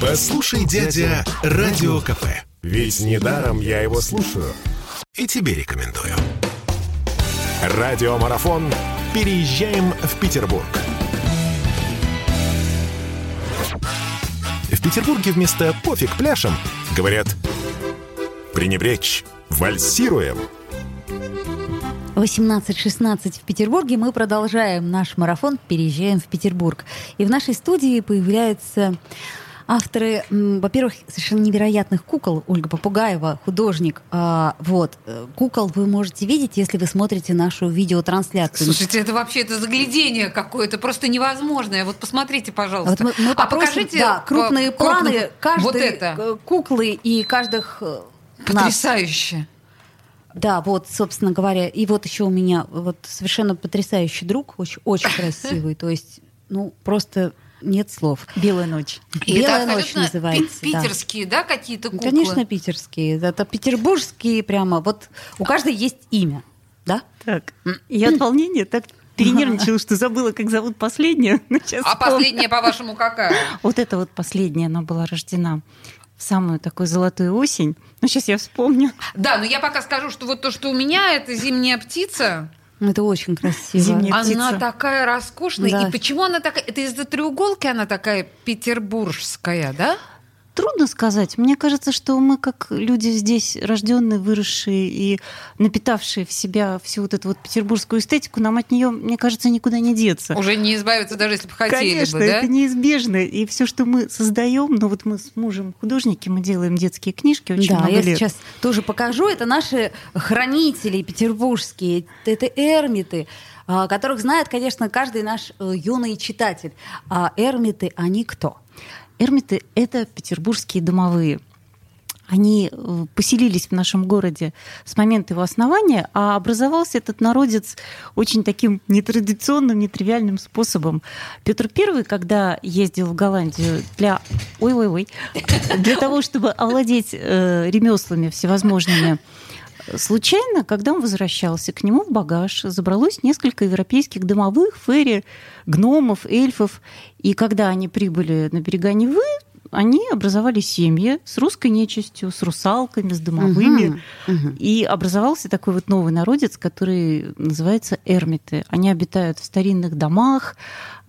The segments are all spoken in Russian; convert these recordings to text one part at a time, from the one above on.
Послушай, дядя, Радио КП. Ведь недаром я его слушаю. И тебе рекомендую. Радиомарафон «Переезжаем в Петербург». В Петербурге вместо «пофиг пляшем» говорят «пренебречь, вальсируем». 18.16 в Петербурге. Мы продолжаем наш марафон «Переезжаем в Петербург». И в нашей студии появляются авторы, во-первых, совершенно невероятных кукол. Ольга Попугаева, художник. А, вот. Э, кукол вы можете видеть, если вы смотрите нашу видеотрансляцию. Слушайте, это вообще это заглядение какое-то, просто невозможное. Вот посмотрите, пожалуйста. Вот мы, мы а покажите да, крупные по, крупных, планы каждой вот это. куклы и каждых э, Потрясающе. Нас. Да, вот, собственно говоря. И вот еще у меня вот совершенно потрясающий друг, очень, очень красивый. То есть, ну, просто нет слов. Белая ночь. И Белая это ночь называется. Питерские, да, да какие-то куклы? Конечно, питерские. Это петербургские прямо. Вот у каждой есть имя, да? Так. Я от волнения так перенервничала, что забыла, как зовут последнюю. а последняя, по-вашему, какая? Вот эта вот последняя, она была рождена в самую такую золотую осень. Ну, сейчас я вспомню. Да, но я пока скажу, что вот то, что у меня, это зимняя птица. Это очень красиво. Зимняя она птица. такая роскошная. Да. И почему она такая? Это из-за треуголки она такая петербургская, да? Трудно сказать. Мне кажется, что мы, как люди здесь рожденные, выросшие и напитавшие в себя всю вот эту вот петербургскую эстетику, нам от нее, мне кажется, никуда не деться. Уже не избавиться, даже если бы хотели Конечно, бы, да? это неизбежно. И все, что мы создаем, ну вот мы с мужем художники, мы делаем детские книжки очень да, много я лет. сейчас тоже покажу. Это наши хранители петербургские, это эрмиты а, которых знает, конечно, каждый наш э, юный читатель. А эрмиты, они кто? Эрмиты — это петербургские домовые. Они э, поселились в нашем городе с момента его основания, а образовался этот народец очень таким нетрадиционным, нетривиальным способом. Петр I, когда ездил в Голландию для... Ой-ой-ой. Для того, чтобы овладеть э, ремеслами всевозможными, Случайно, когда он возвращался, к нему в багаж забралось несколько европейских домовых, ферри, гномов, эльфов. И когда они прибыли на берега Невы, они образовали семьи с русской нечистью, с русалками, с домовыми. Угу, угу. И образовался такой вот новый народец, который называется эрмиты. Они обитают в старинных домах,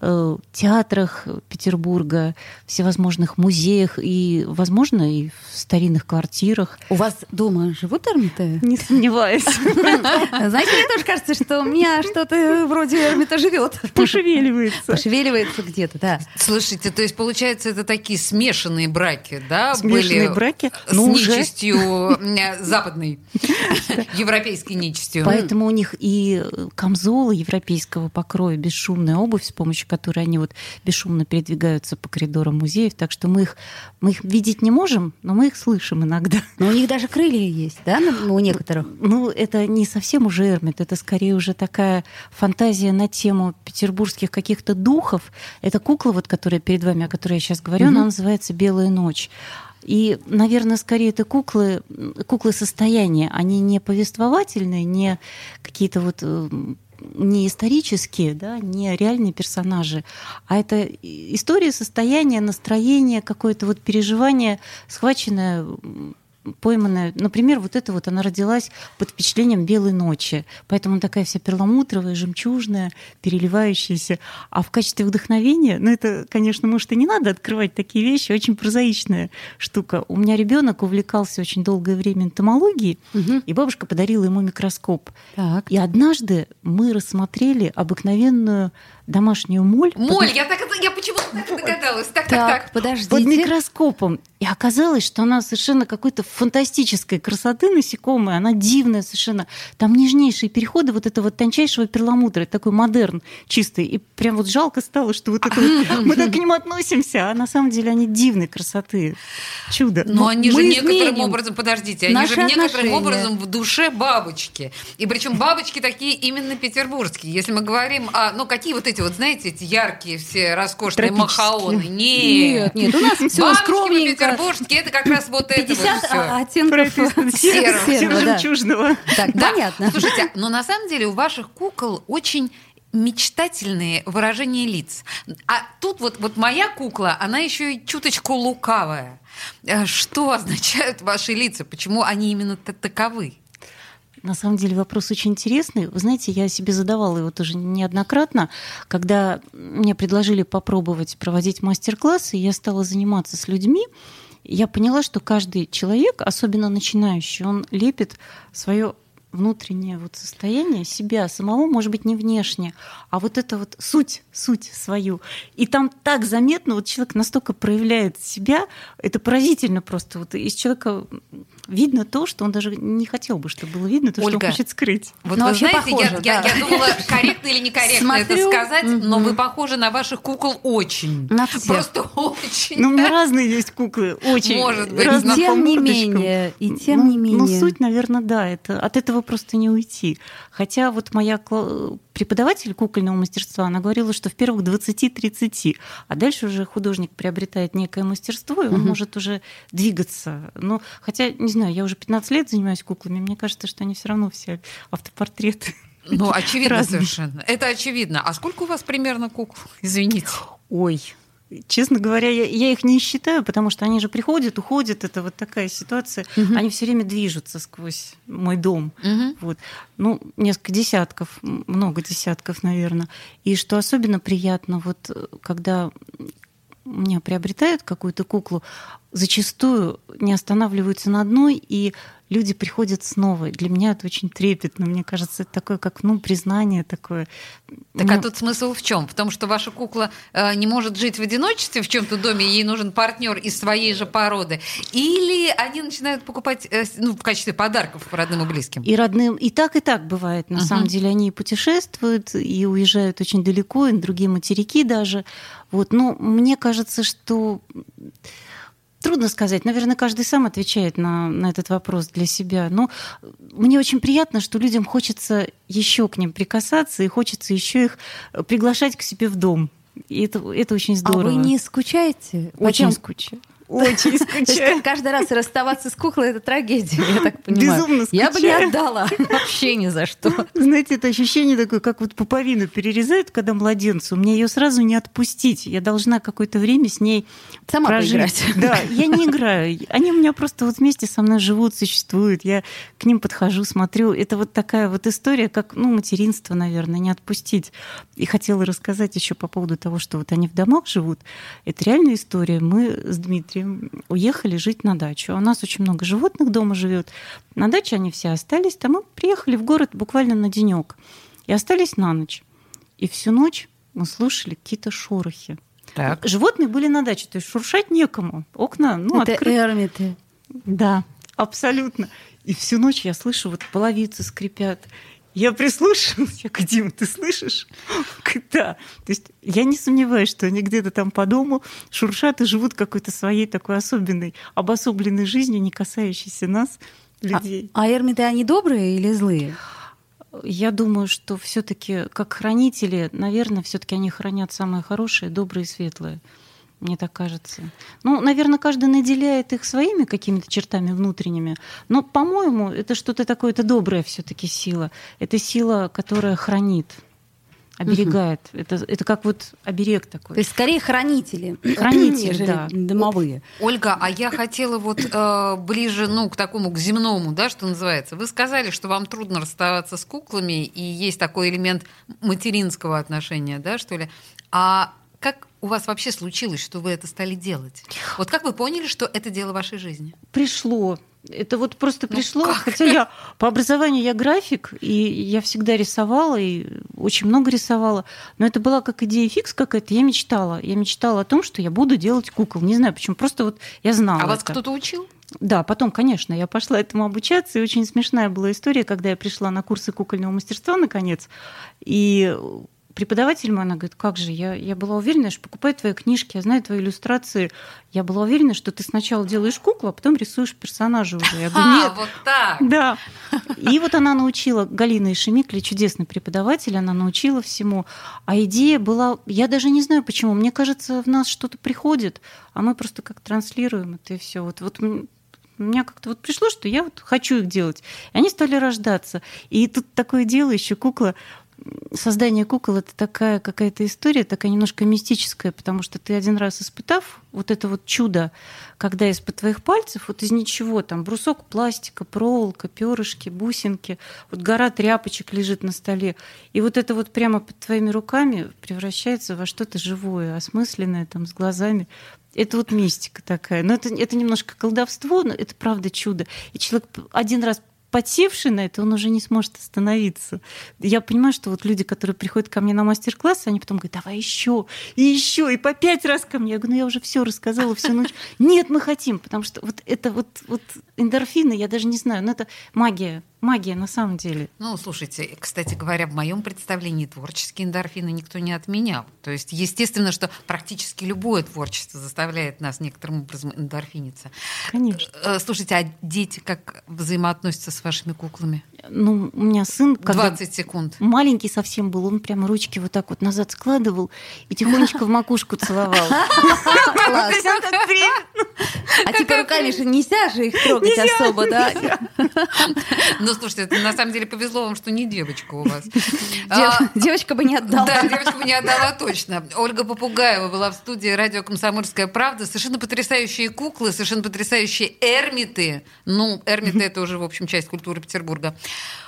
э, театрах Петербурга, всевозможных музеях и, возможно, и в старинных квартирах. У вас дома живут эрмиты? Не сомневаюсь. Знаете, мне тоже кажется, что у меня что-то вроде эрмита живет. Пошевеливается. Пошевеливается где-то, да. Слушайте, то есть, получается, это такие смешанные браки, да? Смешанные были браки. С Ну, уже. нечистью э, западной, европейской нечистью. Поэтому у них и камзолы европейского покроя, бесшумная обувь, с помощью которой они вот бесшумно передвигаются по коридорам музеев. Так что мы их, мы их видеть не можем, но мы их слышим иногда. Но у них даже крылья есть, да, у некоторых? Ну, это не совсем уже эрмит, это скорее уже такая фантазия на тему петербургских каких-то духов. Это кукла, вот, которая перед вами, о которой я сейчас говорю, она называется «Белая ночь». И, наверное, скорее это куклы, куклы состояния. Они не повествовательные, не какие-то вот э, не исторические, да, не реальные персонажи, а это история состояния, настроения, какое-то вот переживание, схваченное пойманная. Например, вот эта вот она родилась под впечатлением белой ночи. Поэтому она такая вся перламутровая, жемчужная, переливающаяся. А в качестве вдохновения, ну это, конечно, может и не надо открывать такие вещи, очень прозаичная штука. У меня ребенок увлекался очень долгое время энтомологией, Мгм. и бабушка подарила ему микроскоп. Так. И однажды мы рассмотрели обыкновенную домашнюю моль. под Моль, я, так, я почему-то так и догадалась. Так, так, Так, так. подождите. под микроскопом. И оказалось, что она совершенно какой-то фантастической красоты насекомая, она дивная совершенно. Там нежнейшие переходы вот этого тончайшего перламутра, это такой модерн чистый. И прям вот жалко стало, что вот это вот, мы так к нему относимся, а на самом деле они дивной красоты. Чудо. Но они же некоторым образом, подождите, они же некоторым отношения. образом в душе бабочки. И причем бабочки такие именно петербургские. Если мы говорим о, ну какие вот эти вот, знаете, эти яркие все роскошные махаоны. Нет, Нет, нет, у нас все Бабочки скромненько. петербургские, это как раз вот это вот 50 все. оттенков Серого. серого, да. жемчужного. Так, Да, понятно. слушайте, но на самом деле у ваших кукол очень мечтательные выражения лиц. А тут вот, вот моя кукла, она еще и чуточку лукавая. Э, Что означают ваши лица? Почему они именно та- таковы? На самом деле вопрос очень интересный. Вы знаете, я себе задавала его тоже неоднократно, когда мне предложили попробовать проводить мастер-классы, я стала заниматься с людьми. Я поняла, что каждый человек, особенно начинающий, он лепит свое внутреннее вот состояние себя самого, может быть, не внешне, а вот это вот суть, суть свою. И там так заметно, вот человек настолько проявляет себя, это поразительно просто. Вот из человека видно то, что он даже не хотел бы, чтобы было видно, то, что Ольга, он хочет скрыть. Вот Ну, вы знаете, похоже, я, я- да. я думала, корректно или некорректно это Смотрю, сказать, но мгм. вы похожи на ваших кукол очень. На всех. Просто очень. Ну, у меня разные есть куклы, очень Может быть. По тем не менее, и тем ну, не менее. Ну, суть, наверное, да, это, от этого просто не уйти. Хотя вот моя преподаватель кукольного мастерства, она говорила, что в первых 20-30, а дальше уже художник приобретает некое мастерство, и он Мгм. может уже двигаться. Ну, хотя, не знаю, я уже 15 лет занимаюсь куклами, мне кажется, что они все равно все автопортреты. Ну, очевидно Разные. совершенно. Это очевидно. А сколько у вас примерно кукол? Извините. Ой, честно говоря, я, я их не считаю, потому что они же приходят, уходят. Это вот такая ситуация. Мгм. Они все время движутся сквозь мой дом. Мгм. Вот. Ну, несколько десятков, много десятков, наверное. И что особенно приятно, вот э, когда у меня приобретают какую-то куклу, зачастую не останавливаются на одной, и люди приходят снова. Для меня это очень трепетно. Мне кажется, это такое, как ну, признание такое. Так Мне- а тут смысл в чем? В том, что ваша кукла э, не может жить в одиночестве в чем-то доме, ей нужен партнер из своей же породы. Или они начинают покупать э, ну, в качестве подарков родным и близким. И родным, и так, и так бывает. На Мгм. самом деле они и путешествуют, и уезжают очень далеко, и на другие материки даже. Вот. Но мне кажется, что трудно сказать. Наверное, каждый сам отвечает на, на этот вопрос для себя. Но мне очень приятно, что людям хочется еще к ним прикасаться, и хочется еще их приглашать к себе в дом. И это, это очень А здорово. вы не скучаете? Очень скучаю. Очень скучаю. каждый раз расставаться с куклой это трагедия, я так понимаю. Безумно Я бы не скучаю. отдала вообще ни за что. Знаете, это ощущение такое, как вот пуповину перерезают, когда младенцу. Мне ее сразу не отпустить. Я должна какое-то время с ней Сама прожить. поиграть. Да, я не играю. Они у меня просто вот вместе со мной живут, существуют. Я к ним подхожу, смотрю. Это вот такая вот история, как, ну, материнство, наверное, не отпустить. И хотела рассказать еще по поводу того, что вот они в домах живут. Это реальная история. Мы с Дмитрием уехали жить на дачу. У нас очень много животных дома живет. На даче они все остались. Там мы приехали в город буквально на денек и остались на ночь. И всю ночь мы слушали какие-то шорохи. Так. Животные были на даче, то есть шуршать некому. Окна, ну, Это открыты. эрмиты. Да, абсолютно. И всю ночь я слышу, вот половицы скрипят. Я прислушалась, я говорю, Дима, ты слышишь? Он говорит, Да. То есть я не сомневаюсь, что они где-то там по дому шуршат и живут какой-то своей такой особенной, обособленной жизнью, не касающейся нас, людей. А эрмиты, они добрые или злые? Я думаю, что все-таки как хранители, наверное, все-таки они хранят самое хорошее, доброе и светлое. Мне так кажется. Ну, наверное, каждый наделяет их своими какими-то чертами внутренними. Но, по-моему, это что-то такое, это добрая все-таки сила. Это сила, которая хранит, оберегает. Это, это как вот оберег такой. То есть скорее хранители, Хранители, да. домовые. Ольга, а я хотела вот э, ближе, ну, к такому, к земному, да, что называется. Вы сказали, что вам трудно расставаться с куклами, и есть такой элемент материнского отношения, да, что ли. А у вас вообще случилось, что вы это стали делать? Вот как вы поняли, что это дело вашей жизни? пришло. Это вот просто Ну, пришло. как? Хотя я по образованию я график, и я всегда рисовала, и очень много рисовала. Но это была как идея фикс какая-то. Я мечтала. Я мечтала о том, что я буду делать кукол. Не знаю почему. Просто вот я знала. А вас это. кто-то учил? Да, потом, конечно, я пошла этому обучаться, и очень смешная была история, когда я пришла на курсы кукольного мастерства, наконец, и преподаватель мой, она говорит, как же, я, я была уверена, что покупаю твои книжки, я знаю твои иллюстрации, я была уверена, что ты сначала делаешь куклу, а потом рисуешь персонажа уже. Я говорю, А, нет, вот так. да. И вот она научила, Галина Ишемикли, чудесный преподаватель, она научила всему. А идея была, я даже не знаю почему, мне кажется, в нас что-то приходит, а мы просто как транслируем это и все. Вот, вот у меня как-то вот пришло, что я вот хочу их делать. И они стали рождаться. И тут такое дело еще кукла создание кукол это такая какая-то история, такая немножко мистическая, потому что ты один раз испытав вот это вот чудо, когда из-под твоих пальцев вот из ничего там брусок пластика, проволока, перышки, бусинки, вот гора тряпочек лежит на столе, и вот это вот прямо под твоими руками превращается во что-то живое, осмысленное там с глазами. Это вот мистика такая. Но это, это немножко колдовство, но это правда чудо. И человек один раз подсевший на это, он уже не сможет остановиться. Я понимаю, что вот люди, которые приходят ко мне на мастер-класс, они потом говорят, давай еще, и еще, и по пять раз ко мне. Я говорю, ну я уже все рассказала всю ночь. Нет, мы хотим, потому что вот это вот, вот эндорфины, я даже не знаю, но это магия магия на самом деле. Ну, слушайте, кстати говоря, в моем представлении творческие эндорфины никто не отменял. То есть, естественно, что практически любое творчество заставляет нас некоторым образом эндорфиниться. Конечно. Э, слушайте, а дети как взаимоотносятся с вашими куклами? Ну, у меня сын... 20 секунд. Маленький совсем был, он прямо ручки вот так вот назад складывал и тихонечко в макушку целовал. А типа руками же нельзя же их трогать особо, да? Ну, слушайте, это на самом деле повезло вам, что не девочка у вас. А, девочка бы не отдала. Да, девочка бы не отдала точно. Ольга Попугаева была в студии радио «Комсомольская правда». Совершенно потрясающие куклы, совершенно потрясающие эрмиты. Ну, эрмиты — это уже, в общем, часть культуры Петербурга.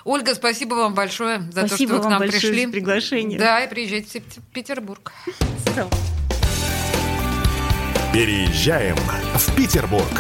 Ольга, спасибо вам большое за то, что вы к нам пришли. за приглашение. Да, и приезжайте в Петербург. Переезжаем в Петербург.